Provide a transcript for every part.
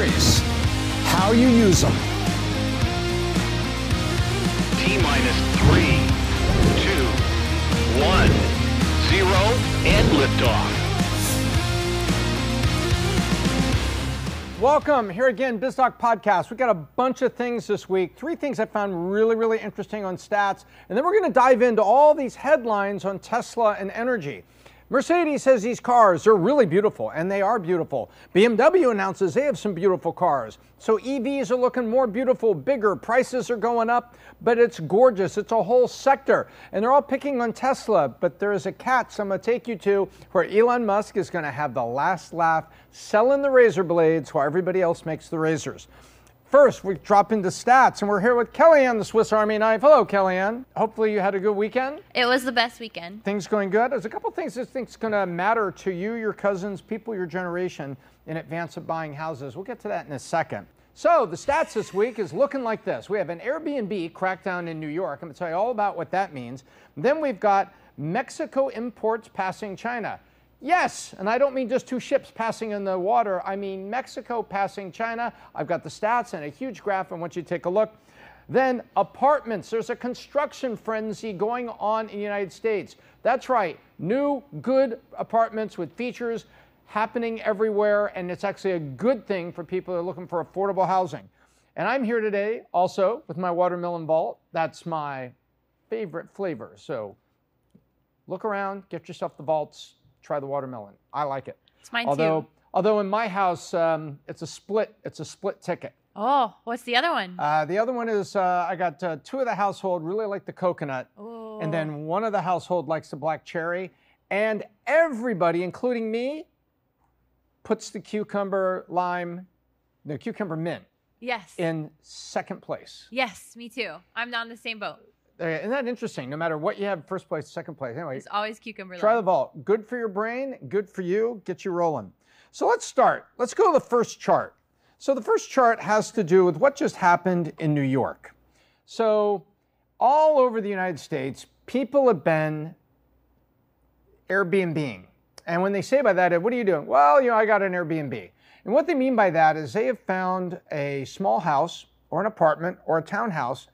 stories, how you use them. T minus three, two, one, zero, and liftoff. Welcome here again, Biz Doc Podcast. We got a bunch of things this week. Three things I found really, really interesting on stats, and then we're going to dive into all these headlines on Tesla and energy. Mercedes says these cars are really beautiful, and they are beautiful. BMW announces they have some beautiful cars. So EVs are looking more beautiful, bigger, prices are going up, but it's gorgeous. It's a whole sector. And they're all picking on Tesla, but there is a catch I'm going to take you to where Elon Musk is going to have the last laugh selling the razor blades while everybody else makes the razors. First, we drop into stats, and we're here with Kellyanne, the Swiss Army knife. Hello, Kellyanne. Hopefully, you had a good weekend. It was the best weekend. Things going good. There's a couple things I think is going to matter to you, your cousins, people your generation in advance of buying houses. We'll get to that in a second. So, the stats this week is looking like this. We have an Airbnb crackdown in New York. I'm going to tell you all about what that means. Then we've got Mexico imports passing China. Yes, and I don't mean just two ships passing in the water. I mean Mexico passing China. I've got the stats and a huge graph. I want you to take a look. Then apartments. There's a construction frenzy going on in the United States. That's right. New, good apartments with features happening everywhere, and it's actually a good thing for people who are looking for affordable housing. And I'm here today also with my watermelon vault. That's my favorite flavor. So look around, get yourself the vaults try the watermelon. I like it. It's mine although, too. Although in my house, um, it's a split. It's a split ticket. Oh, what's the other one? Uh, the other one is uh, I got uh, two of the household really like the coconut, oh. and then one of the household likes the black cherry, and everybody, including me, puts the cucumber lime, the cucumber mint, yes, in second place. Yes, me too. I'm not on the same boat. Isn't that interesting? No matter what you have, first place, second place. Anyway, it's always cucumber. Try the vault. Good for your brain. Good for you. Get you rolling. So let's start. Let's go to the first chart. So the first chart has to do with what just happened in New York. So all over the United States, people have been Airbnbing. And when they say by that, what are you doing? Well, you know, I got an Airbnb. And what they mean by that is they have found a small house or an apartment or a townhouse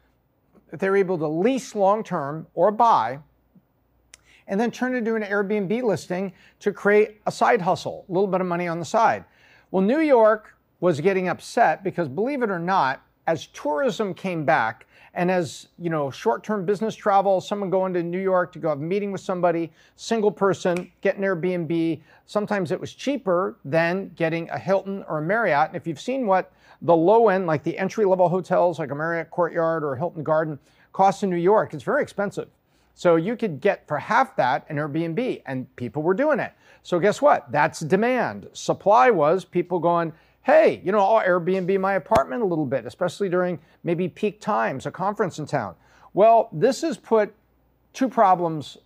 that they're able to lease long term or buy and then turn it into an Airbnb listing to create a side hustle, a little bit of money on the side. Well, New York was getting upset because believe it or not, as tourism came back and as, you know, short-term business travel, someone going to New York to go have a meeting with somebody, single person, get an Airbnb, sometimes it was cheaper than getting a Hilton or a Marriott. And if you've seen what the low end, like the entry level hotels like a Marriott Courtyard or Hilton Garden, cost in New York. It's very expensive. So you could get for half that an Airbnb, and people were doing it. So guess what? That's demand. Supply was people going, hey, you know, I'll Airbnb my apartment a little bit, especially during maybe peak times, a conference in town. Well, this has put two problems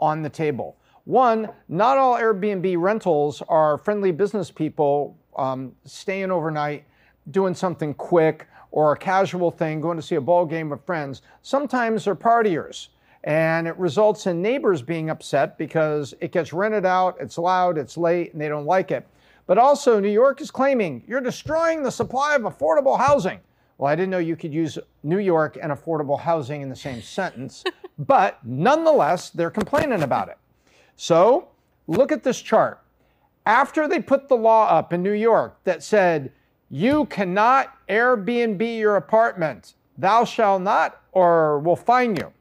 on the table. One, not all Airbnb rentals are friendly business people um, staying overnight doing something quick or a casual thing, going to see a ball game with friends. Sometimes they're partiers. And it results in neighbors being upset because it gets rented out, it's loud, it's late, and they don't like it. But also, New York is claiming you're destroying the supply of affordable housing. Well, I didn't know you could use New York and affordable housing in the same sentence, but nonetheless, they're complaining about it. So, look at this chart. After they put the law up in New York that said you cannot Airbnb your apartment. Thou shalt not, or we'll fine you.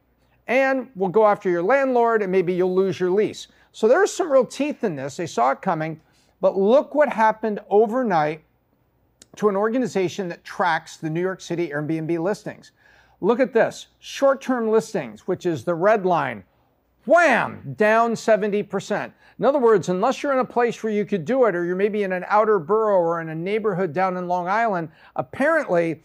And we'll go after your landlord, and maybe you'll lose your lease. So there's some real teeth in this. They saw it coming. But look what happened overnight to an organization that tracks the New York City Airbnb listings. Look at this short term listings, which is the red line, wham, down 70%. In other words, unless you're in a place where you could do it, or you're maybe in an outer borough or in a neighborhood down in Long Island, apparently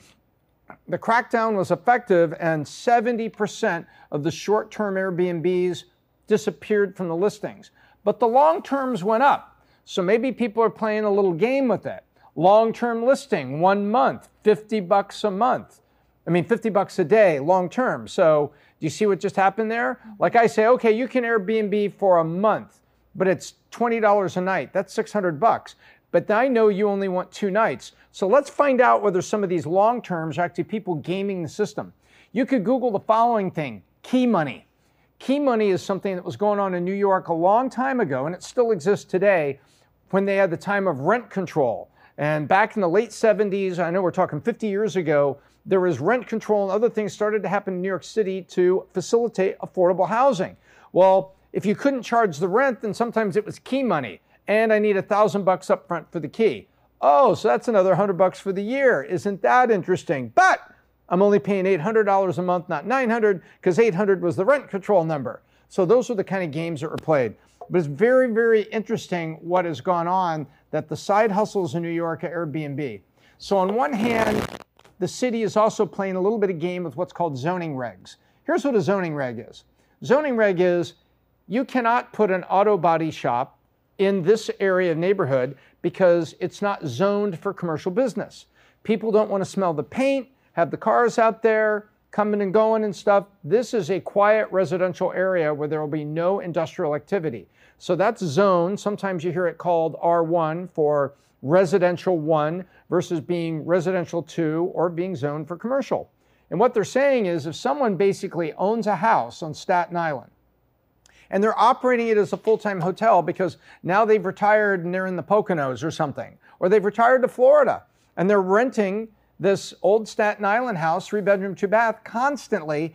the crackdown was effective and 70% of the short term Airbnbs disappeared from the listings. But the long terms went up. So maybe people are playing a little game with it. Long term listing, one month, 50 bucks a month. I mean, 50 bucks a day, long term. So do you see what just happened there? Like I say, okay, you can Airbnb for a month but it's $20 a night. That's 600 bucks. but I know you only want two nights. So let's find out whether some of these long terms are actually people gaming the system. You could Google the following thing key money. Key money is something that was going on in New York a long time ago, and it still exists today when they had the time of rent control. And back in the late 70s, I know we're talking 50 years ago, there was rent control and other things started to happen in New York City to facilitate affordable housing. Well, if you couldn't charge the rent, then sometimes it was key money. And I need a thousand bucks up front for the key. Oh, so that's another hundred bucks for the year. Isn't that interesting? But I'm only paying $800 a month, not 900, because 800 was the rent control number. So those are the kind of games that were played. But it's very, very interesting what has gone on that the side hustles in New York are Airbnb. So on one hand, the city is also playing a little bit of game with what's called zoning regs. Here's what a zoning reg is. Zoning reg is you cannot put an auto body shop in this area of neighborhood because it's not zoned for commercial business. People don't want to smell the paint, have the cars out there coming and going and stuff. This is a quiet residential area where there will be no industrial activity. So that's zoned. Sometimes you hear it called R1 for residential 1 versus being residential 2 or being zoned for commercial. And what they're saying is if someone basically owns a house on Staten Island and they're operating it as a full time hotel because now they've retired and they're in the Poconos or something, or they've retired to Florida and they're renting this old Staten Island house, three bedroom, two bath, constantly.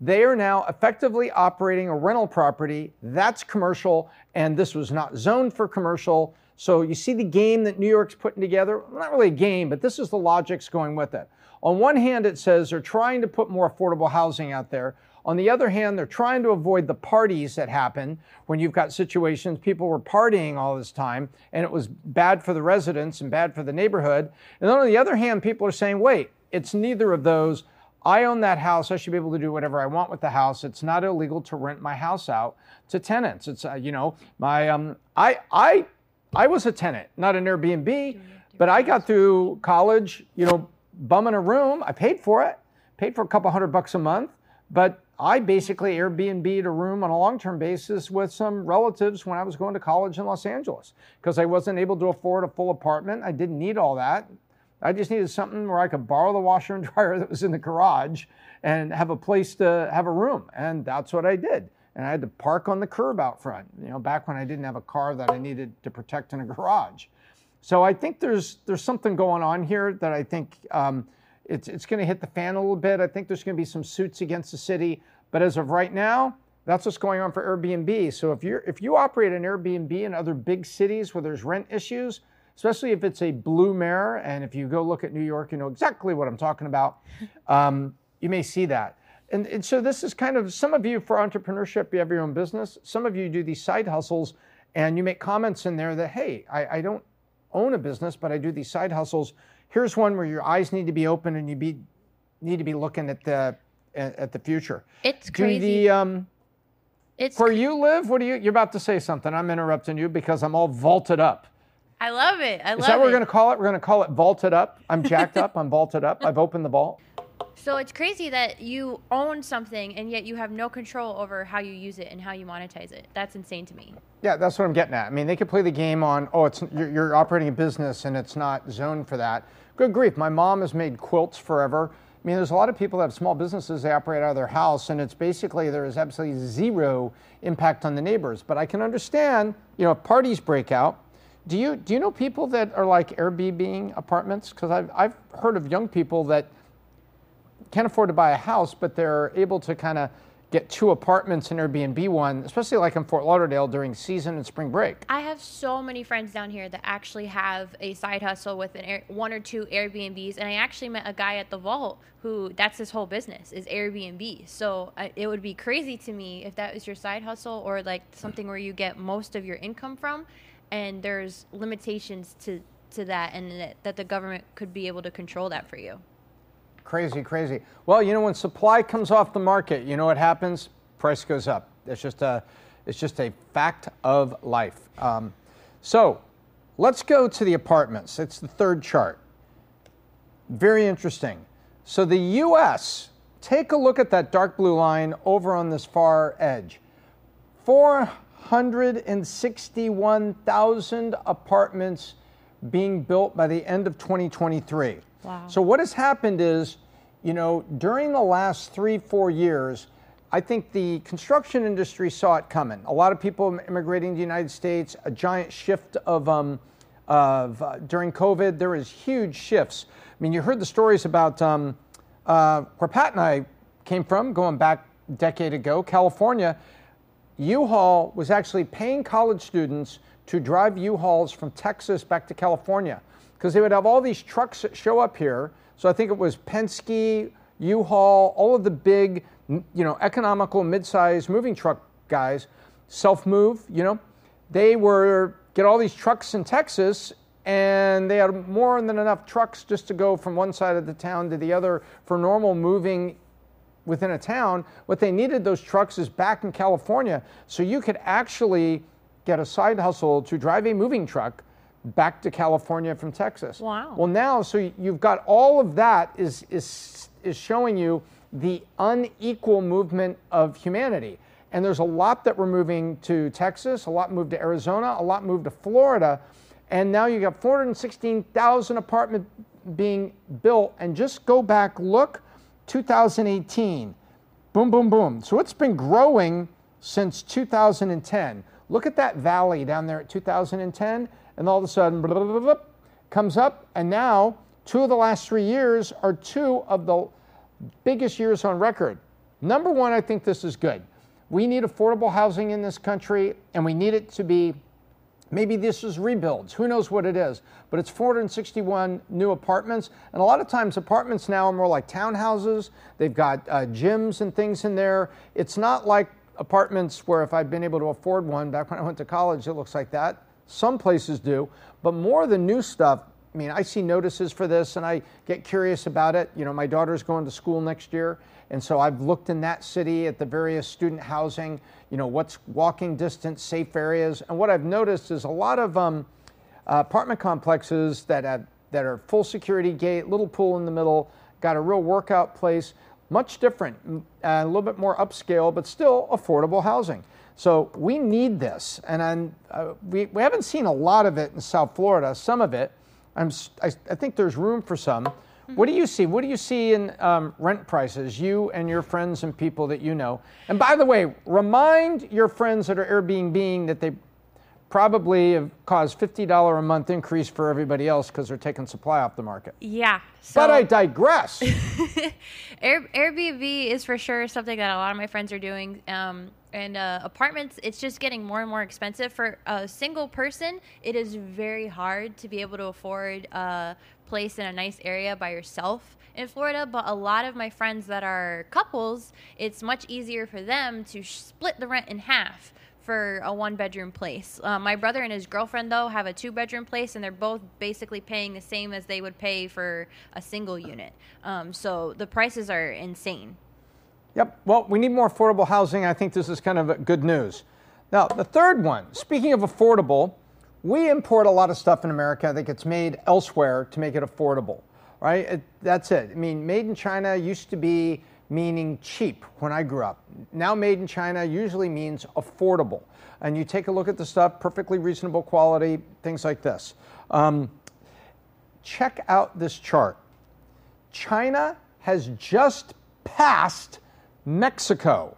They are now effectively operating a rental property that's commercial, and this was not zoned for commercial. So you see the game that New York's putting together? Not really a game, but this is the logics going with it. On one hand, it says they're trying to put more affordable housing out there. On the other hand, they're trying to avoid the parties that happen when you've got situations people were partying all this time and it was bad for the residents and bad for the neighborhood. And then on the other hand, people are saying, wait, it's neither of those. I own that house. I should be able to do whatever I want with the house. It's not illegal to rent my house out to tenants. It's uh, you know my um I I I was a tenant, not an Airbnb, but I got through college, you know, bumming a room. I paid for it, paid for a couple hundred bucks a month, but I basically Airbnb'd a room on a long term basis with some relatives when I was going to college in Los Angeles because I wasn't able to afford a full apartment. I didn't need all that. I just needed something where I could borrow the washer and dryer that was in the garage and have a place to have a room. And that's what I did. And I had to park on the curb out front, you know, back when I didn't have a car that I needed to protect in a garage. So I think there's there's something going on here that I think um, it's, it's going to hit the fan a little bit. I think there's going to be some suits against the city. But as of right now, that's what's going on for Airbnb. So if you if you operate an Airbnb in other big cities where there's rent issues, especially if it's a blue mare, and if you go look at New York, you know exactly what I'm talking about. Um, you may see that. And, and so this is kind of some of you for entrepreneurship, you have your own business. Some of you do these side hustles, and you make comments in there that hey, I, I don't own a business, but I do these side hustles here's one where your eyes need to be open and you be need to be looking at the at the future. It's Do crazy. the um, it's where you live? What do you? You're about to say something. I'm interrupting you because I'm all vaulted up. I love it. I love Is that what it. we're going to call it? We're going to call it vaulted up. I'm jacked up. I'm vaulted up. I've opened the vault. So it's crazy that you own something and yet you have no control over how you use it and how you monetize it. That's insane to me. Yeah, that's what I'm getting at. I mean, they could play the game on, oh, it's you're, you're operating a business and it's not zoned for that. Good grief, my mom has made quilts forever. I mean, there's a lot of people that have small businesses they operate out of their house, and it's basically there is absolutely zero impact on the neighbors. But I can understand, you know, if parties break out. Do you do you know people that are like Airbnb apartments? Because I've I've heard of young people that can't afford to buy a house, but they're able to kind of get two apartments in Airbnb one, especially like in Fort Lauderdale during season and spring break. I have so many friends down here that actually have a side hustle with an air, one or two Airbnbs, and I actually met a guy at the Vault who that's his whole business is Airbnb. So I, it would be crazy to me if that was your side hustle or like something where you get most of your income from, and there's limitations to to that, and that, that the government could be able to control that for you. Crazy, crazy. Well, you know, when supply comes off the market, you know what happens? Price goes up. It's just a, it's just a fact of life. Um, so, let's go to the apartments. It's the third chart. Very interesting. So the U.S. Take a look at that dark blue line over on this far edge. 461,000 apartments being built by the end of 2023. Wow. So what has happened is, you know, during the last three, four years, I think the construction industry saw it coming. A lot of people immigrating to the United States, a giant shift of, um, of uh, during COVID, there was huge shifts. I mean, you heard the stories about um, uh, where Pat and I came from, going back a decade ago, California. U-Haul was actually paying college students to drive U-Hauls from Texas back to California because they would have all these trucks show up here. So I think it was Penske, U-Haul, all of the big, you know, economical mid-sized moving truck guys, self-move, you know, they were get all these trucks in Texas and they had more than enough trucks just to go from one side of the town to the other for normal moving within a town. What they needed those trucks is back in California, so you could actually get a side hustle to drive a moving truck back to California from Texas. Wow. Well, now, so you've got all of that is is is showing you the unequal movement of humanity. And there's a lot that we're moving to Texas, a lot moved to Arizona, a lot moved to Florida, and now you got 416,000 apartments being built. And just go back, look, 2018, boom, boom, boom. So it's been growing since 2010. Look at that valley down there at 2010, and all of a sudden, blah, blah, blah, comes up, and now two of the last three years are two of the biggest years on record. Number one, I think this is good. We need affordable housing in this country, and we need it to be maybe this is rebuilds. Who knows what it is? But it's 461 new apartments. And a lot of times, apartments now are more like townhouses. They've got uh, gyms and things in there. It's not like apartments where if I've been able to afford one back when I went to college, it looks like that. Some places do. But more of the new stuff, I mean, I see notices for this and I get curious about it. You know, my daughter's going to school next year. And so I've looked in that city at the various student housing, you know, what's walking distance, safe areas. And what I've noticed is a lot of um, uh, apartment complexes that, have, that are full security gate, little pool in the middle, got a real workout place, much different, uh, a little bit more upscale, but still affordable housing. So we need this. And uh, we, we haven't seen a lot of it in South Florida, some of it. I'm, I, I think there's room for some. What do you see? What do you see in um, rent prices, you and your friends and people that you know? And by the way, remind your friends that are Airbnb that they probably have caused $50 a month increase for everybody else because they're taking supply off the market. Yeah. So But I digress. Air, Airbnb is for sure something that a lot of my friends are doing. Um, and uh, apartments, it's just getting more and more expensive for a single person. It is very hard to be able to afford a place in a nice area by yourself in Florida. But a lot of my friends that are couples, it's much easier for them to split the rent in half for a one bedroom place. Uh, my brother and his girlfriend, though, have a two bedroom place, and they're both basically paying the same as they would pay for a single unit. Um, so the prices are insane. Yep. Well, we need more affordable housing. I think this is kind of good news. Now, the third one, speaking of affordable, we import a lot of stuff in America that gets made elsewhere to make it affordable, right? It, that's it. I mean, made in China used to be meaning cheap when I grew up. Now, made in China usually means affordable. And you take a look at the stuff, perfectly reasonable quality, things like this. Um, check out this chart. China has just passed Mexico.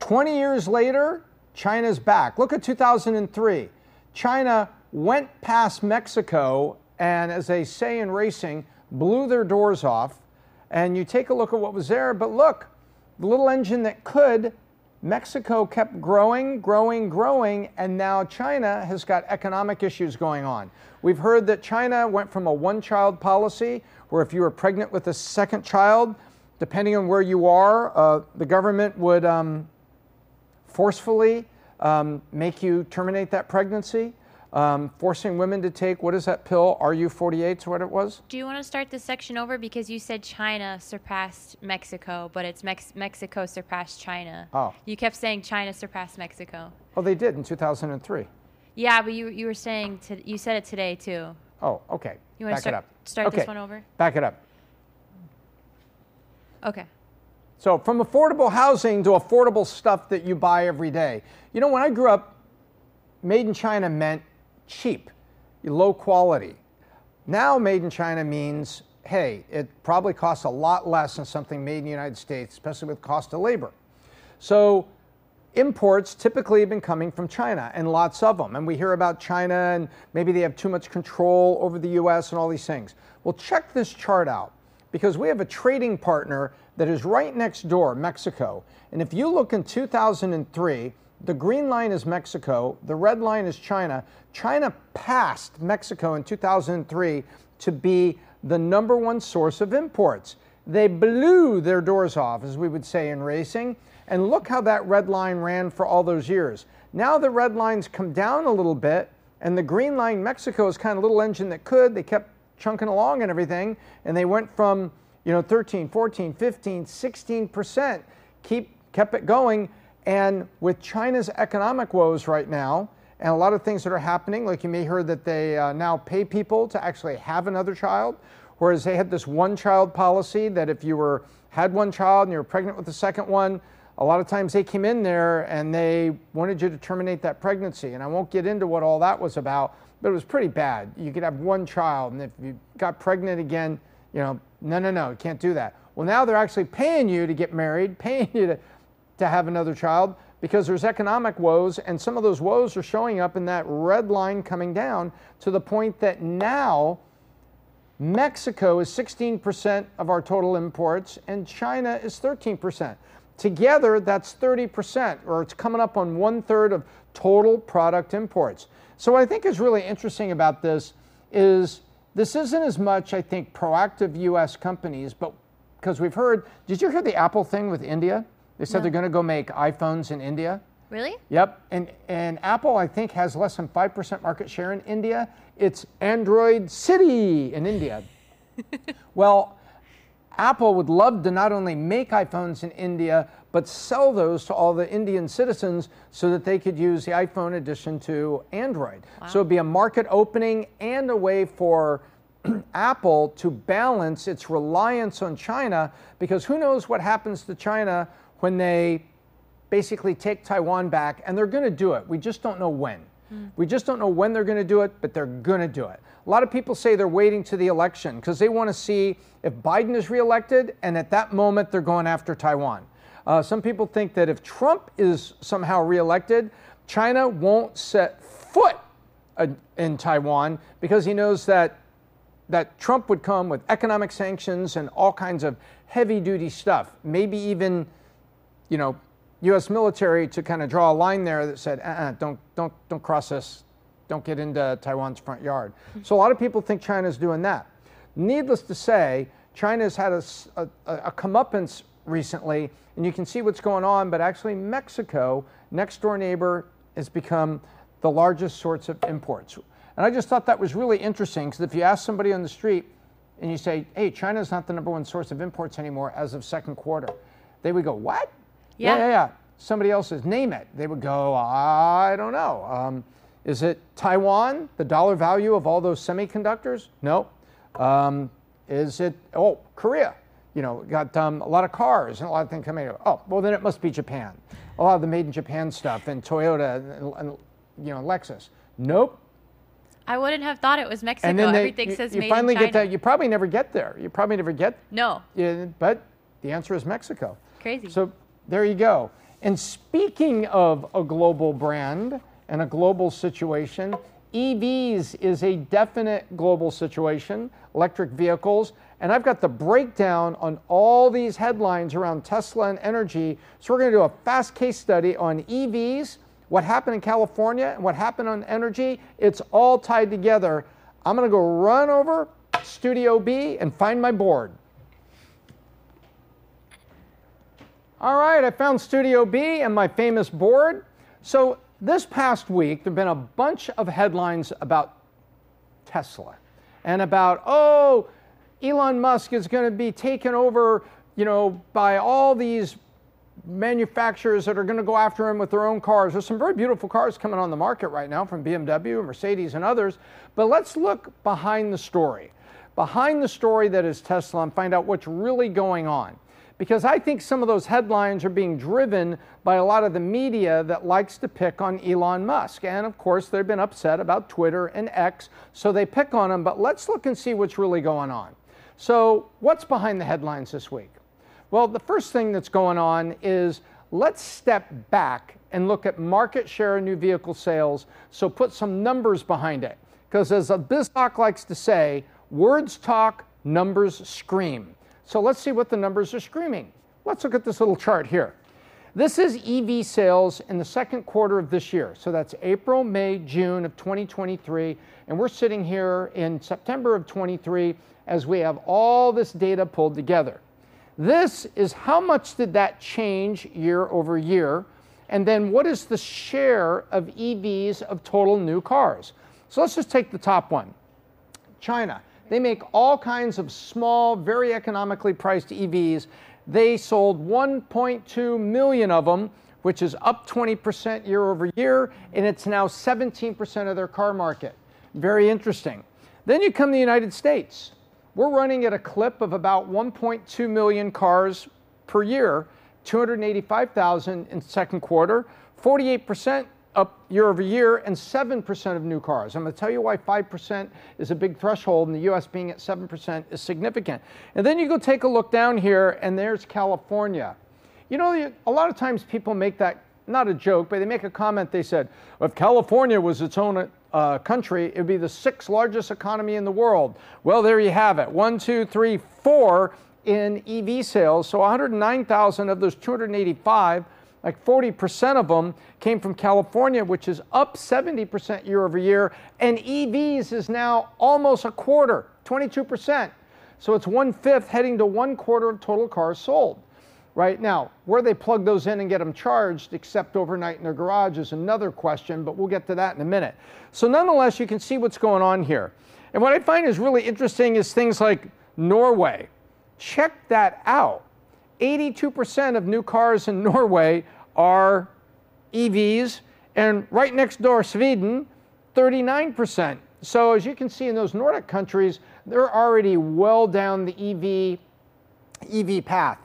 20 years later, China's back. Look at 2003. China went past Mexico and, as they say in racing, blew their doors off. And you take a look at what was there, but look, the little engine that could, Mexico kept growing, growing, growing, and now China has got economic issues going on. We've heard that China went from a one child policy where if you were pregnant with a second child, depending on where you are, uh, the government would um, forcefully um, make you terminate that pregnancy, um, forcing women to take what is that pill? RU48 is what it was? Do you want to start this section over because you said China surpassed Mexico, but it's Mex- Mexico surpassed China. Oh. You kept saying China surpassed Mexico. Oh, they did in 2003. Yeah, but you you were saying to, you said it today too. Oh, okay. You want Back to it start up. start okay. this one over? Back it up. Okay. So, from affordable housing to affordable stuff that you buy every day. You know, when I grew up, made in China meant cheap. low quality. Now, made in China means, hey, it probably costs a lot less than something made in the United States, especially with cost of labor. So, imports typically have been coming from China and lots of them. And we hear about China and maybe they have too much control over the US and all these things. Well, check this chart out because we have a trading partner that is right next door, Mexico. And if you look in 2003, the green line is Mexico, the red line is China. China passed Mexico in 2003 to be the number one source of imports. They blew their doors off, as we would say in racing. And look how that red line ran for all those years. Now the red lines come down a little bit, and the green line, Mexico, is kind of little engine that could. They kept chunking along and everything, and they went from you know 13, 14, 15, 16 percent. Keep kept it going, and with China's economic woes right now, and a lot of things that are happening, like you may hear that they uh, now pay people to actually have another child, whereas they had this one-child policy that if you were had one child and you were pregnant with the second one, a lot of times they came in there and they wanted you to terminate that pregnancy. And I won't get into what all that was about, but it was pretty bad. You could have one child, and if you got pregnant again, you know, no, no, no, you can't do that. Well, now they're actually paying you to get married, paying you to, to have another child because there's economic woes, and some of those woes are showing up in that red line coming down to the point that now Mexico is 16% of our total imports and China is 13%. Together, that's 30%, or it's coming up on one third of total product imports. So, what I think is really interesting about this is this isn't as much, I think, proactive US companies, but because we've heard, did you hear the Apple thing with India? They said No. they're going to go make iPhones in India. Really? Yep, and and Apple I think has less than five percent market share in India. It's Android City in India. well, Apple would love to not only make iPhones in India but sell those to all the Indian citizens so that they could use the iPhone addition to Android. So it'd be a market opening and a way for Apple to balance its reliance on China because who knows what happens to China when they basically take Taiwan back, and they're going to do it. We just don't know when. We just don't know when they're going to do it, but they're going to do it. A lot of people say they're waiting to the election because they want to see if Biden is reelected, and at that moment, they're going after Taiwan. Uh, some people think that if Trump is somehow reelected, China won't set foot in Taiwan because he knows that that Trump would come with economic sanctions and all kinds of heavy duty stuff, maybe even, you know, U.S. military to kind of draw a line there that said, uh-uh, don't, don't, don't cross this, don't get into Taiwan's front yard. Mm-hmm. So a lot of people think China's doing that. Needless to say, China's had a, a- a comeuppance recently, and you can see what's going on, but actually Mexico, next door neighbor, has become the largest source of imports. And I just thought that was really interesting because if you ask somebody on the street and you say, hey, China's not the number one source of imports anymore as of second quarter, they would go, what? Yeah. yeah, yeah. Somebody else says, name it. They would go, I don't know. Um, is it Taiwan, the dollar value of all those semiconductors? No. Um, is it, oh, Korea? You know, got um, a lot of cars and a lot of things coming out. Oh, well, then it must be Japan. A lot of the made in Japan stuff and Toyota and, and you know, Lexus. Nope. I wouldn't have thought it was Mexico. And then they, Everything you, says you made finally in China. get that. You probably never get there. You probably never get, no, yeah, but the answer is Mexico. crazy. So there you go. And speaking of a global brand and a global situation, EVs is a definite global situation, electric vehicles. And I've got the breakdown on all these headlines around Tesla and energy. So we're going to do a fast case study on EVs, what happened in California, and what happened on energy. It's all tied together. I'm going to go run over Studio B and find my board. All right, I found Studio B and my famous board. So this past week, there have been a bunch of headlines about Tesla and about, oh, Elon Musk is going to be taken over, you know, by all these manufacturers that are going to go after him with their own cars. There's some very beautiful cars coming on the market right now from BMW, Mercedes, and others. But let's look behind the story, behind the story that is Tesla, and find out what's really going on. Because I think some of those headlines are being driven by a lot of the media that likes to pick on Elon Musk. And of course, they've been upset about Twitter and X, so they pick on him. But let's look and see what's really going on. So, what's behind the headlines this week? Well, the first thing that's going on is let's step back and look at market share of new vehicle sales. So, put some numbers behind it. Because as a Biz Doc likes to say, words talk, numbers scream. So let's see what the numbers are screaming. Let's look at this little chart here. This is EV sales in the second quarter of this year. So that's April, May, June of 2023. And we're sitting here in September of 23 as we have all this data pulled together. This is how much did that change year over year? And then what is the share of EVs of total new cars? So let's just take the top one China. They make all kinds of small, very economically priced EVs. They sold 1.2 million of them, which is up 20% year over year, and it's now 17% of their car market. Very interesting. Then you come to the United States. We're running at a clip of about 1.2 million cars per year, 285,000 in second quarter, 48% up year over year and 7% of new cars. I'm going to tell you why 5% is a big threshold and the US being at 7% is significant. And then you go take a look down here and there's California. You know, a lot of times people make that, not a joke, but they make a comment. They said, if California was its own uh, country, it would be the sixth largest economy in the world. Well, there you have it. One, two, three, four in EV sales. So 109,000 of those 285 like 40% of them came from California, which is up 70% year over year. And EVs is now almost a quarter, 22%. So it's one fifth heading to one quarter of total cars sold. Right now, where they plug those in and get them charged, except overnight in their garage, is another question, but we'll get to that in a minute. So, nonetheless, you can see what's going on here. And what I find is really interesting is things like Norway. Check that out. 82% of new cars in Norway are EVs, and right next door, Sweden, 39%. So, as you can see in those Nordic countries, they're already well down the EV, EV path,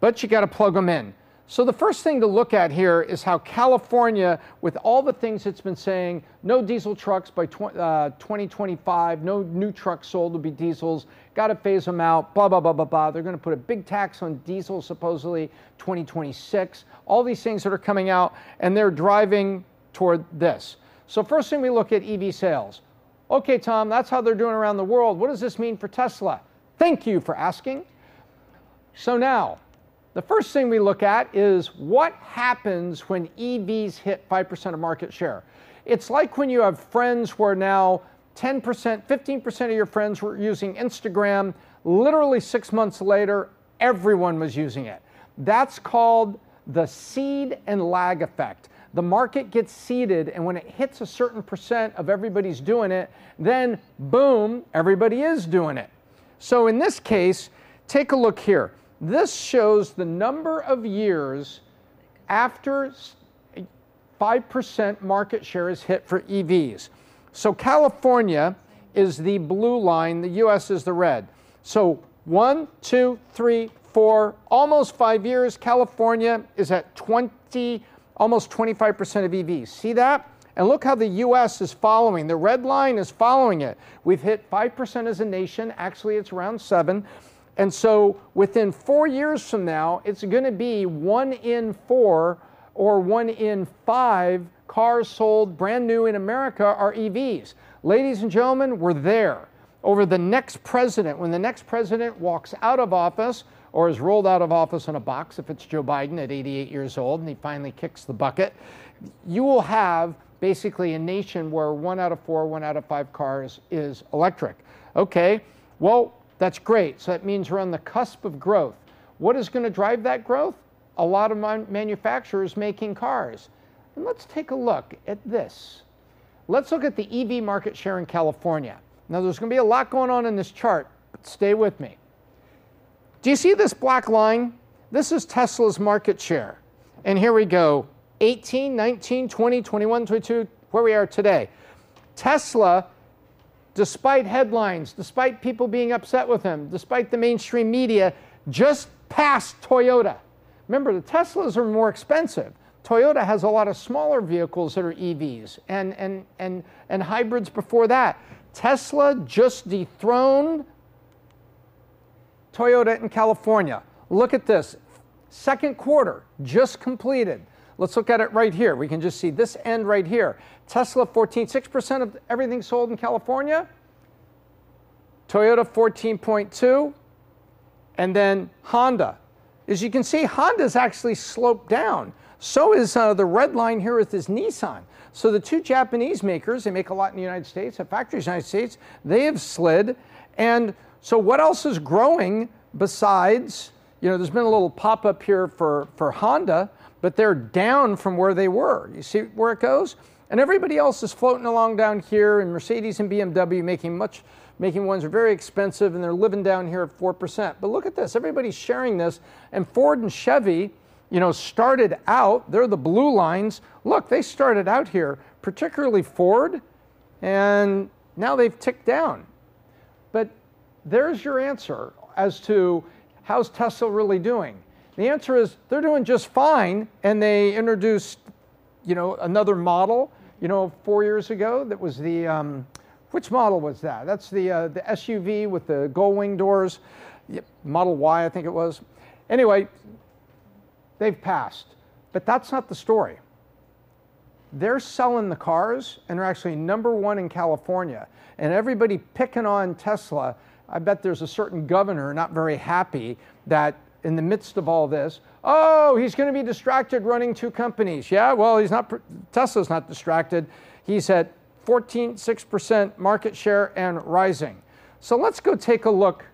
but you got to plug them in. So the first thing to look at here is how California, with all the things it's been saying, no diesel trucks by uh, 2025, no new trucks sold will be diesels, got to phase them out, blah, blah, blah, blah, blah. They're going to put a big tax on diesel supposedly 2026. All these things that are coming out, and they're driving toward this. So first thing we look at EV sales. Okay, Tom, that's how they're doing around the world. What does this mean for Tesla? Thank you for asking. So now, the first thing we look at is what happens when EVs hit 5% of market share. It's like when you have friends where now 10%, 15% of your friends were using Instagram. Literally six months later, everyone was using it. That's called the seed and lag effect. The market gets seeded, and when it hits a certain percent of everybody's doing it, then boom, everybody is doing it. So in this case, take a look here. This shows the number of years after 5% market share is hit for EVs. So California is the blue line, the US is the red. So one, two, three, four, almost five years, California is at 20, almost 25% of EVs. See that? And look how the US is following. The red line is following it. We've hit 5% as a nation. Actually, it's around 7. And so within four years from now, it's going to be one in four or one in five cars sold brand new in America are EVs. Ladies and gentlemen, we're there. Over the next president, when the next president walks out of office or is rolled out of office in a box, if it's Joe Biden at 88 years old and he finally kicks the bucket, you will have basically a nation where one out of four, one out of five cars is electric. Okay, well, that's great. So that means we're on the cusp of growth. What is going to drive that growth? A lot of manufacturers making cars. And let's take a look at this. Let's look at the EV market share in California. Now, there's going to be a lot going on in this chart, but stay with me. Do you see this black line? This is Tesla's market share. And here we go 18, 19, 20, 21, 22, where we are today. Tesla despite headlines, despite people being upset with him, despite the mainstream media, just passed Toyota. Remember, the Teslas are more expensive. Toyota has a lot of smaller vehicles that are EVs and, and, and, and hybrids before that. Tesla just dethroned Toyota in California. Look at this. Second quarter just completed. Let's look at it right here. We can just see this end right here. Tesla 14, 6% of everything sold in California. Toyota 14.2. And then Honda. As you can see, Honda's actually sloped down. So is uh, the red line here with this Nissan. So the two Japanese makers, they make a lot in the United States, have factories in the United States, they have slid. And so what else is growing besides, you know, there's been a little pop up here for, for Honda, but they're down from where they were. You see where it goes? And everybody else is floating along down here, and Mercedes and BMW making much making ones are very expensive and they're living down here at 4%. But look at this, everybody's sharing this, and Ford and Chevy, you know, started out, they're the blue lines. Look, they started out here, particularly Ford, and now they've ticked down. But there's your answer as to how's Tesla really doing. The answer is they're doing just fine, and they introduced, you know, another model, you know, four years ago that was the, um, which model was that? That's the, uh, the SUV with the gull wing doors, Model Y, I think it was. Anyway, they've passed. But that's not the story. They're selling the cars and they're actually number one in California. And everybody picking on Tesla, I bet there's a certain governor not very happy that in the midst of all this, oh, he's going to be distracted running two companies. Yeah, well, he's not, Tesla's not distracted. He's at 14.6% market share and rising. So let's go take a look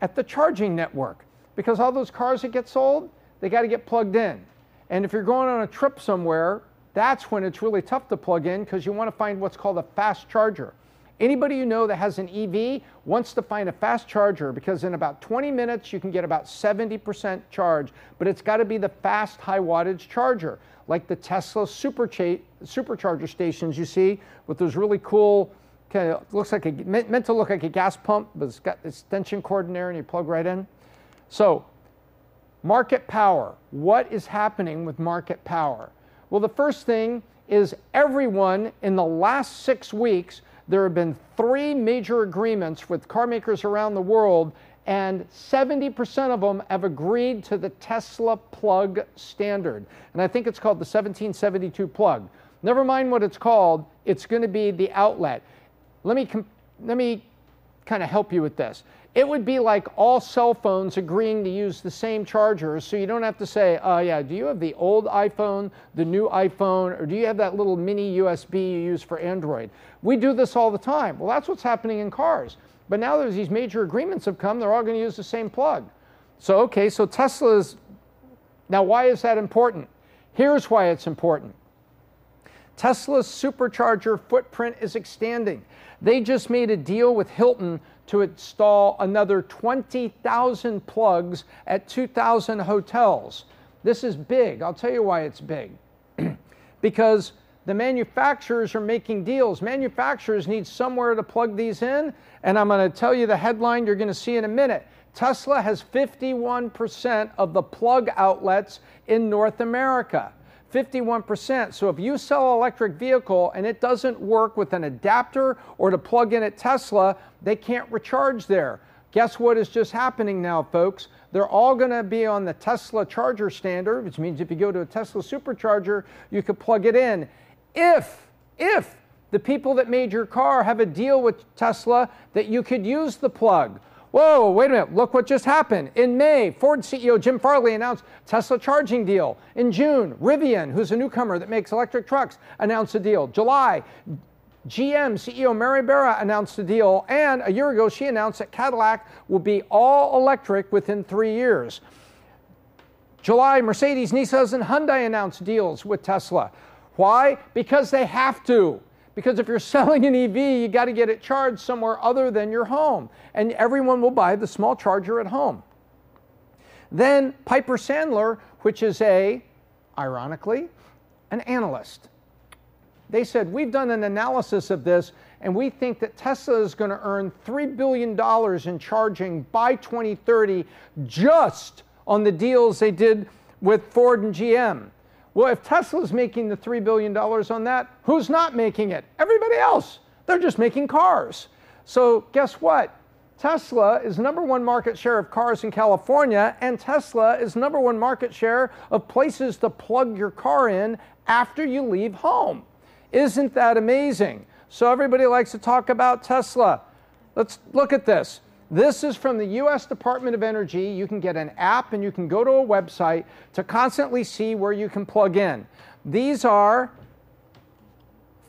at the charging network because all those cars that get sold, they got to get plugged in. And if you're going on a trip somewhere, that's when it's really tough to plug in because you want to find what's called a fast charger. Anybody you know that has an EV wants to find a fast charger because in about 20 minutes you can get about 70% charge, but it's got to be the fast high wattage charger like the Tesla supercha- supercharger stations you see with those really cool kind of looks like a meant to look like a gas pump, but it's got this extension cord in there and you plug right in. So, market power. What is happening with market power? Well, the first thing is everyone in the last six weeks, there have been three major agreements with car makers around the world and 70% of them have agreed to the Tesla plug standard. And I think it's called the 1772 plug. Never mind what it's called, it's going to be the outlet. Let me, let me kind of help you with this. It would be like all cell phones agreeing to use the same chargers, so you don't have to say, oh, yeah, do you have the old iPhone, the new iPhone, or do you have that little mini USB you use for Android? We do this all the time. Well, that's what's happening in cars. But now there's these major agreements have come, they're all going to use the same plug. So, okay, so Tesla's, now why is that important? Here's why it's important. Tesla's supercharger footprint is expanding. They just made a deal with Hilton to install another 20,000 plugs at 2,000 hotels. This is big. I'll tell you why it's big. because the manufacturers are making deals. Manufacturers need somewhere to plug these in, and I'm going to tell you the headline you're going to see in a minute. Tesla has 51% of the plug outlets in North America. 51%. So if you sell an electric vehicle and it doesn't work with an adapter or to plug in at Tesla, they can't recharge there. Guess what is just happening now, folks? They're all going to be on the Tesla charger standard, which means if you go to a Tesla supercharger, you could plug it in if, if the people that made your car have a deal with Tesla that you could use the plug. Whoa, wait a minute, look what just happened. In May, Ford CEO Jim Farley announced Tesla charging deal. In June, Rivian, who's a newcomer that makes electric trucks, announced a deal. July, GM CEO Mary Barra announced a deal, and a year ago she announced that Cadillac will be all electric within three years. July, Mercedes, Nissan, and Hyundai announced deals with Tesla. Why? Because they have to. Because if you're selling an EV, you got to get it charged somewhere other than your home. And everyone will buy the small charger at home. Then Piper Sandler, which is a, ironically, an analyst. They said, We've done an analysis of this, and we think that Tesla is going to earn $3 billion in charging by 2030 just on the deals they did with Ford and GM. Well, if Tesla's making the $3 billion on that, who's not making it? Everybody else. They're just making cars. So, guess what? Tesla is number one market share of cars in California, and Tesla is number one market share of places to plug your car in after you leave home. Isn't that amazing? So, everybody likes to talk about Tesla. Let's look at this. This is from the US Department of Energy. You can get an app and you can go to a website to constantly see where you can plug in. These are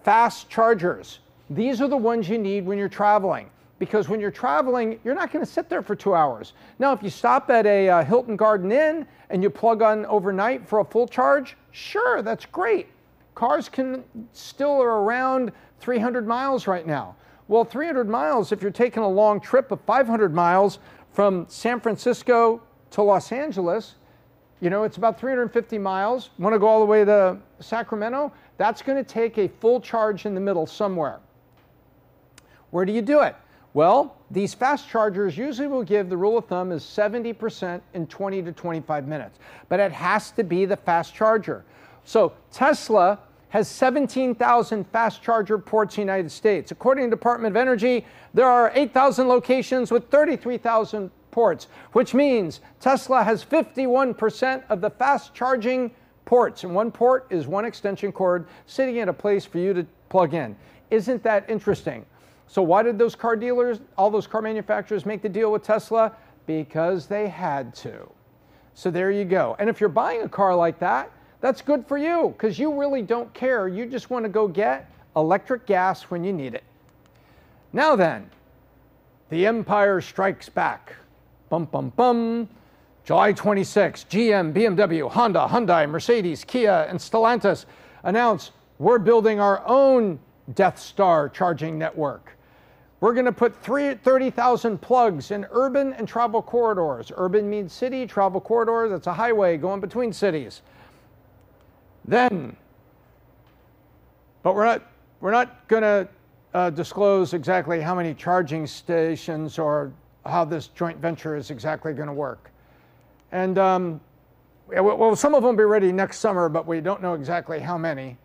fast chargers. These are the ones you need when you're traveling because when you're traveling, you're not going to sit there for two hours. Now, if you stop at a uh, Hilton Garden Inn and you plug on overnight for a full charge, sure, that's great. Cars can still are around 300 miles right now. Well, 300 miles, if you're taking a long trip of 500 miles from San Francisco to Los Angeles, you know, it's about 350 miles. Want to go all the way to Sacramento? That's going to take a full charge in the middle somewhere. Where do you do it? Well, these fast chargers usually will give the rule of thumb is 70% in 20 to 25 minutes, but it has to be the fast charger. So Tesla has 17,000 fast charger ports in the United States. According to the Department of Energy, there are 8,000 locations with 33,000 ports, which means Tesla has 51% of the fast charging ports. And one port is one extension cord sitting at a place for you to plug in. Isn't that interesting? So why did those car dealers, all those car manufacturers make the deal with Tesla? Because they had to. So there you go. And if you're buying a car like that, that's good for you because you really don't care. You just want to go get electric gas when you need it. Now then, the empire strikes back. Bum, bum, bum. July 26, GM, BMW, Honda, Hyundai, Mercedes, Kia, and Stellantis announce we're building our own Death Star charging network. We're going to put 30,000 plugs in urban and travel corridors. Urban means city, travel corridor, that's a highway going between cities. Then, but we're not, we're not going to uh, disclose exactly how many charging stations or how this joint venture is exactly going to work. And um, well, some of them will be ready next summer, but we don't know exactly how many.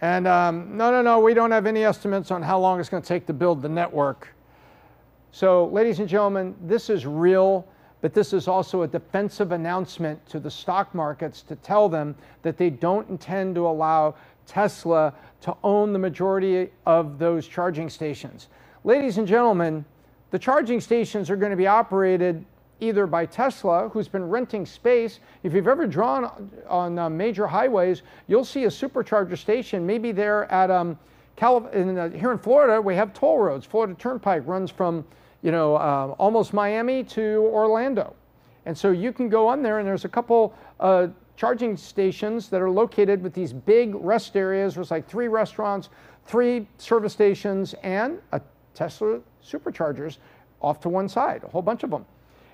And um, no, no, no, we don't have any estimates on how long it's going to take to build the network. So, ladies and gentlemen, this is real, but this is also a defensive announcement to the stock markets to tell them that they don't intend to allow Tesla to own the majority of those charging stations. Ladies and gentlemen, the charging stations are going to be operated either by Tesla, who's been renting space. If you've ever drawn on uh, major highways, you'll see a supercharger station, maybe there at um, Calif- in, uh, here in Florida, we have toll roads. Florida Turnpike runs from you know uh, almost Miami to Orlando, and so you can go on there, and there's a couple uh, charging stations that are located with these big rest areas. There's like three restaurants, three service stations, and a Tesla superchargers off to one side, a whole bunch of them.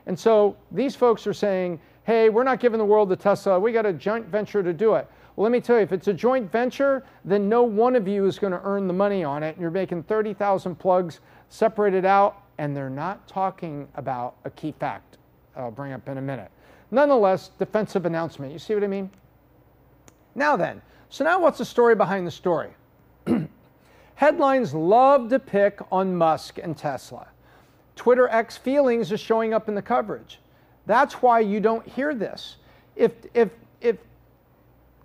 And so these folks are saying, hey, we're not giving the world to Tesla. We got a joint venture to do it. Well, let me tell you, if it's a joint venture, then no one of you is going to earn the money on it. And you're making 30,000 plugs separated out, and they're not talking about a key fact I'll bring up in a minute. Nonetheless, defensive announcement. You see what I mean? Now then, so now what's the story behind the story? Headlines love to pick on Musk and Tesla. Twitter X feelings is showing up in the coverage. That's why you don't hear this. If, if, if,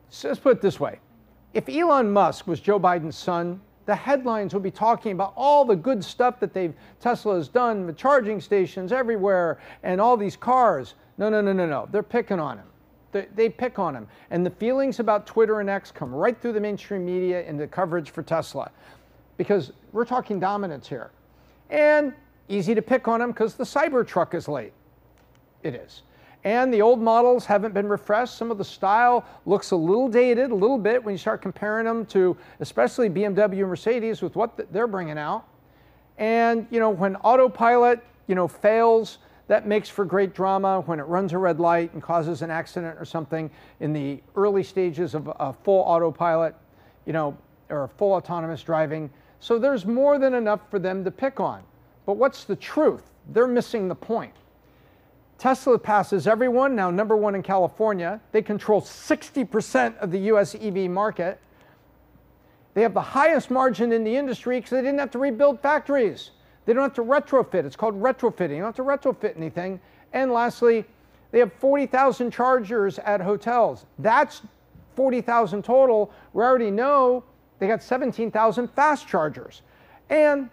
so let's put it this way if Elon Musk was Joe Biden's son, the headlines would be talking about all the good stuff that they've Tesla has done, the charging stations everywhere, and all these cars. No, no, no, no, no. They're picking on him. They, they pick on him. And the feelings about Twitter and X come right through the mainstream media into coverage for Tesla. Because we're talking dominance here. And Easy to pick on him because the Cybertruck is late. It is. And the old models haven't been refreshed. Some of the style looks a little dated, a little bit when you start comparing them to especially BMW and Mercedes with what they're bringing out. And, you know, when autopilot, you know, fails, that makes for great drama when it runs a red light and causes an accident or something in the early stages of a full autopilot, you know, or full autonomous driving. So there's more than enough for them to pick on. But what's the truth? They're missing the point. Tesla passes everyone, now number one in California. They control 60% of the US EV market. They have the highest margin in the industry because they didn't have to rebuild factories. They don't have to retrofit. It's called retrofitting. You don't have to retrofit anything. And lastly, they have 40,000 chargers at hotels. That's 40,000 total. We already know they got 17,000 fast chargers and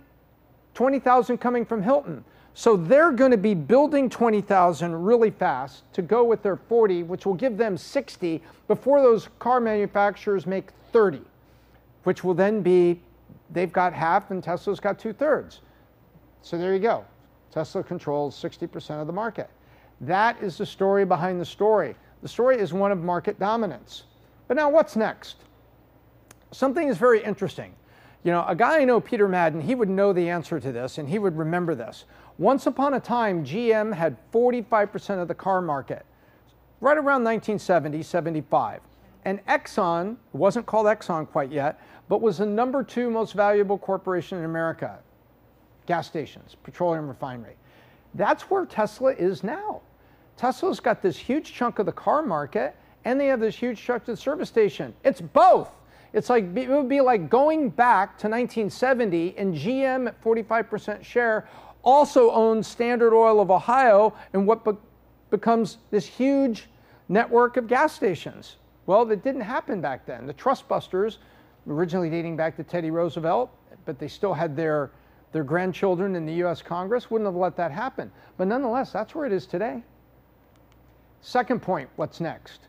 20,000 coming from Hilton. So they're going to be building 20,000 really fast to go with their 40, which will give them 60 before those car manufacturers make 30, which will then be they've got half and Tesla's got two thirds. So there you go. Tesla controls 60% of the market. That is the story behind the story. The story is one of market dominance. But now what's next? Something is very interesting. You know, a guy I know, Peter Madden, he would know the answer to this and he would remember this. Once upon a time, GM had 45% of the car market, right around 1970, 75. And Exxon, wasn't called Exxon quite yet, but was the number two most valuable corporation in America. Gas stations, petroleum refinery. That's where Tesla is now. Tesla's got this huge chunk of the car market and they have this huge chunk of the service station. It's both. It's like it would be like going back to 1970 and GM at 45% share also owns Standard Oil of Ohio and what be- becomes this huge network of gas stations. Well, that didn't happen back then. The trust busters, originally dating back to Teddy Roosevelt, but they still had their, their grandchildren in the US Congress, wouldn't have let that happen. But nonetheless, that's where it is today. Second point what's next?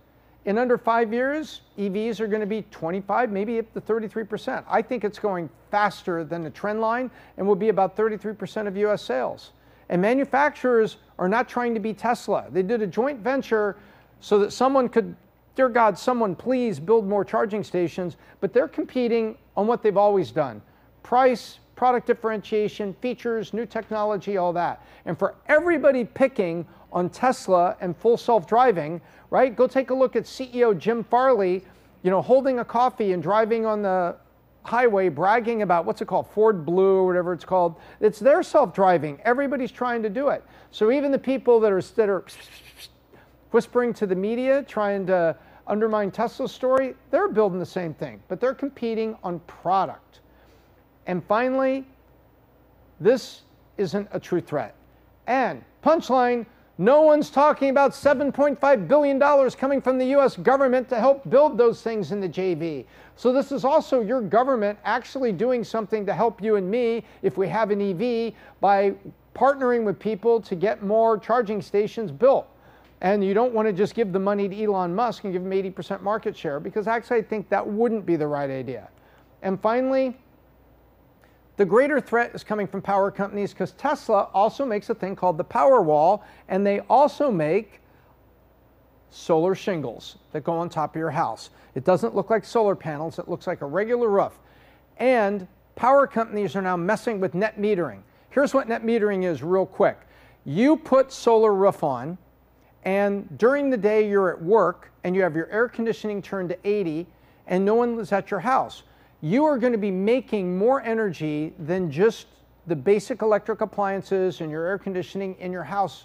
In under five years, EVs are going to be 25, maybe up to 33%. I think it's going faster than the trend line and will be about 33% of US sales. And manufacturers are not trying to be Tesla. They did a joint venture so that someone could, dear God, someone please build more charging stations, but they're competing on what they've always done price, product differentiation, features, new technology, all that. And for everybody picking on Tesla and full self-driving, right? Go take a look at CEO Jim Farley, you know, holding a coffee and driving on the highway bragging about what's it called Ford Blue or whatever it's called. It's their self-driving. Everybody's trying to do it. So even the people that are that are whispering to the media trying to undermine Tesla's story, they're building the same thing, but they're competing on product. And finally, this isn't a true threat. And punchline, no one's talking about $7.5 billion coming from the US government to help build those things in the JV. So, this is also your government actually doing something to help you and me if we have an EV by partnering with people to get more charging stations built. And you don't want to just give the money to Elon Musk and give him 80% market share because actually I think that wouldn't be the right idea. And finally, the greater threat is coming from power companies because Tesla also makes a thing called the Powerwall, and they also make solar shingles that go on top of your house. It doesn't look like solar panels, it looks like a regular roof. And power companies are now messing with net metering. Here's what net metering is, real quick. You put solar roof on, and during the day you're at work and you have your air conditioning turned to 80, and no one is at your house you are going to be making more energy than just the basic electric appliances and your air conditioning in your house.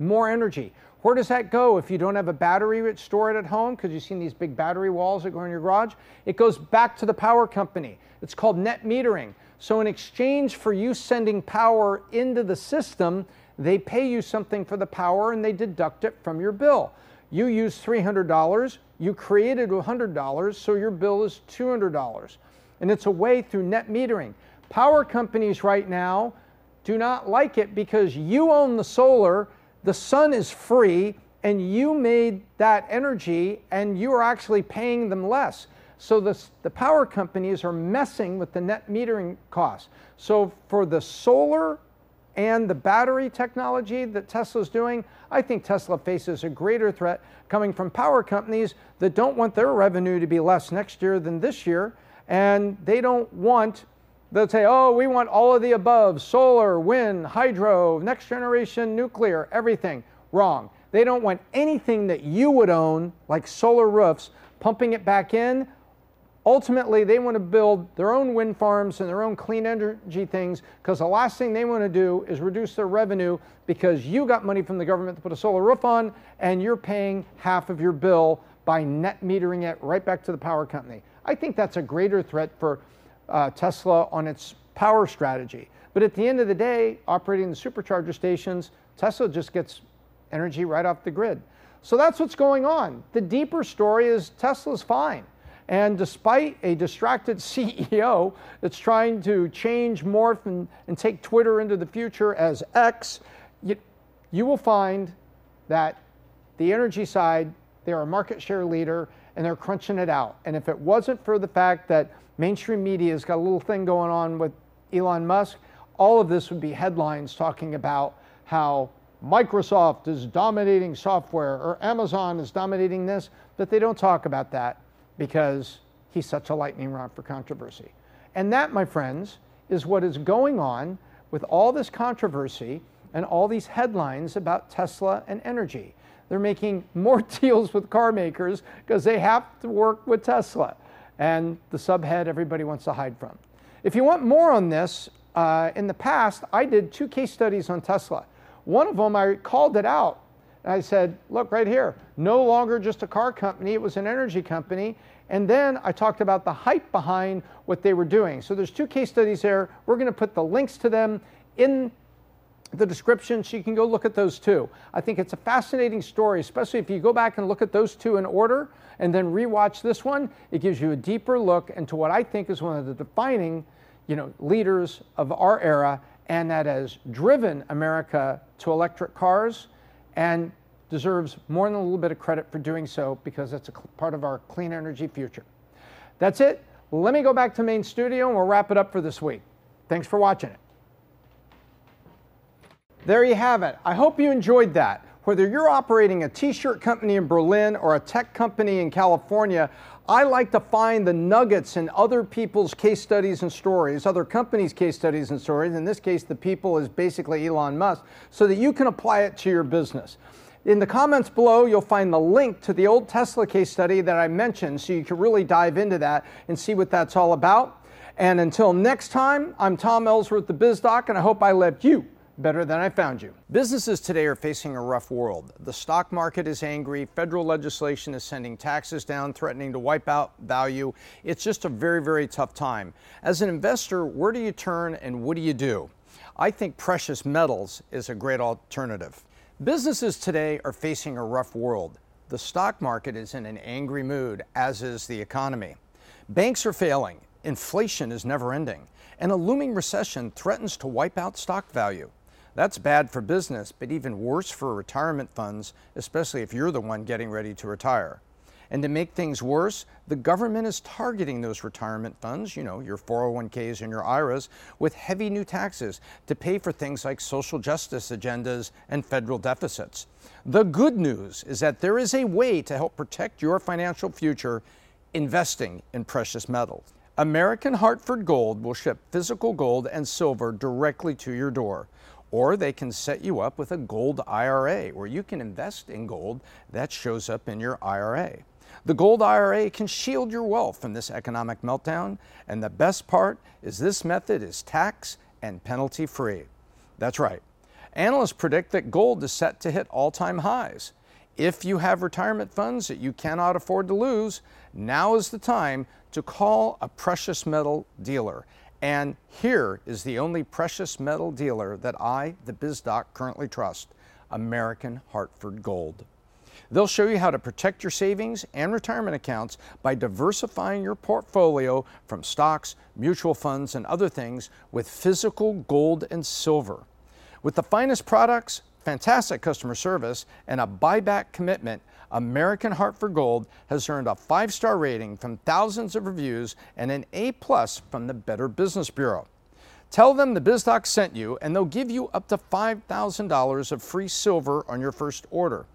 More energy. Where does that go if you don't have a battery stored at home? Because you've seen these big battery walls that go in your garage. It goes back to the power company. It's called net metering. So, in exchange for you sending power into the system, they pay you something for the power and they deduct it from your bill. You use $300, you created $100, so your bill is $200. And it's a way through net metering. Power companies right now do not like it because you own the solar, the sun is free, and you made that energy and you are actually paying them less. So the, the power companies are messing with the net metering costs. So for the solar and the battery technology that Tesla's doing, I think Tesla faces a greater threat coming from power companies that don't want their revenue to be less next year than this year. And they don't want, they'll say, oh, we want all of the above solar, wind, hydro, next generation nuclear, everything. Wrong. They don't want anything that you would own, like solar roofs, pumping it back in Ultimately, they want to build their own wind farms and their own clean energy things because the last thing they want to do is reduce their revenue because you got money from the government to put a solar roof on and you're paying half of your bill by net metering it right back to the power company. I think that's a greater threat for uh, Tesla on its power strategy. But at the end of the day, operating the supercharger stations, Tesla just gets energy right off the grid. So that's what's going on. The deeper story is Tesla's fine. And despite a distracted CEO that's trying to change, morph, and, and take Twitter into the future as X, you, you will find that the energy side, they're a market share leader and they're crunching it out. And if it wasn't for the fact that mainstream media has got a little thing going on with Elon Musk, all of this would be headlines talking about how Microsoft is dominating software or Amazon is dominating this, but they don't talk about that because he's such a lightning rod for controversy. And that, my friends, is what is going on with all this controversy and all these headlines about Tesla and energy. They're making more deals with car makers because they have to work with Tesla and the subhead everybody wants to hide from. If you want more on this, uh, in the past, I did two case studies on Tesla. One of them, I called it out. I said, look right here, no longer just a car company, it was an energy company. And then I talked about the hype behind what they were doing. So there's two case studies there. We're going to put the links to them in the description so you can go look at those too. I think it's a fascinating story, especially if you go back and look at those two in order and then rewatch this one. It gives you a deeper look into what I think is one of the defining, you know, leaders of our era and that has driven America to electric cars and deserves more than a little bit of credit for doing so because it's a part of our clean energy future. That's it. Let me go back to main studio and we'll wrap it up for this week. Thanks for watching it. There you have it. I hope you enjoyed that. Whether you're operating a t shirt company in Berlin or a tech company in California, I like to find the nuggets in other people's case studies and stories, other companies' case studies and stories. In this case, the people is basically Elon Musk, so that you can apply it to your business. In the comments below, you'll find the link to the old Tesla case study that I mentioned, so you can really dive into that and see what that's all about. And until next time, I'm Tom Ellsworth, the BizDoc, and I hope I left you better than I found you. Businesses today are facing a rough world. The stock market is angry, federal legislation is sending taxes down, threatening to wipe out value. It's just a very, very tough time. As an investor, where do you turn and what do you do? I think precious metals is a great alternative. Businesses today are facing a rough world. The stock market is in an angry mood, as is the economy. Banks are failing, inflation is never ending, and a looming recession threatens to wipe out stock value. That's bad for business, but even worse for retirement funds, especially if you're the one getting ready to retire. And to make things worse, the government is targeting those retirement funds, you know, your 401ks and your IRAs, with heavy new taxes to pay for things like social justice agendas and federal deficits. The good news is that there is a way to help protect your financial future investing in precious metals. American Hartford Gold will ship physical gold and silver directly to your door. Or they can set you up with a gold IRA where you can invest in gold that shows up in your IRA. The gold IRA can shield your wealth from this economic meltdown, and the best part is this method is tax and penalty free. That's right. Analysts predict that gold is set to hit all time highs. If you have retirement funds that you cannot afford to lose, now is the time to call a precious metal dealer and here is the only precious metal dealer that I, the BizDoc, currently trust American Hartford Gold. They'll show you how to protect your savings and retirement accounts by diversifying your portfolio from stocks, mutual funds, and other things with physical gold and silver. With the finest products, fantastic customer service, and a buyback commitment, American Hartford Gold has earned a five star rating from thousands of reviews and an A plus from the Better Business Bureau. Tell them the BizDoc sent you, and they'll give you up to $5,000 of free silver on your first order.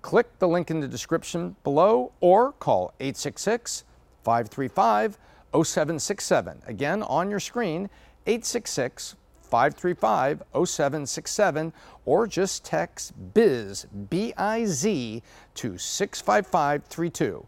Click the link in the description below or call 866 535 0767. Again, on your screen, 866 535 0767 or just text BIZ, B I Z, to 65532.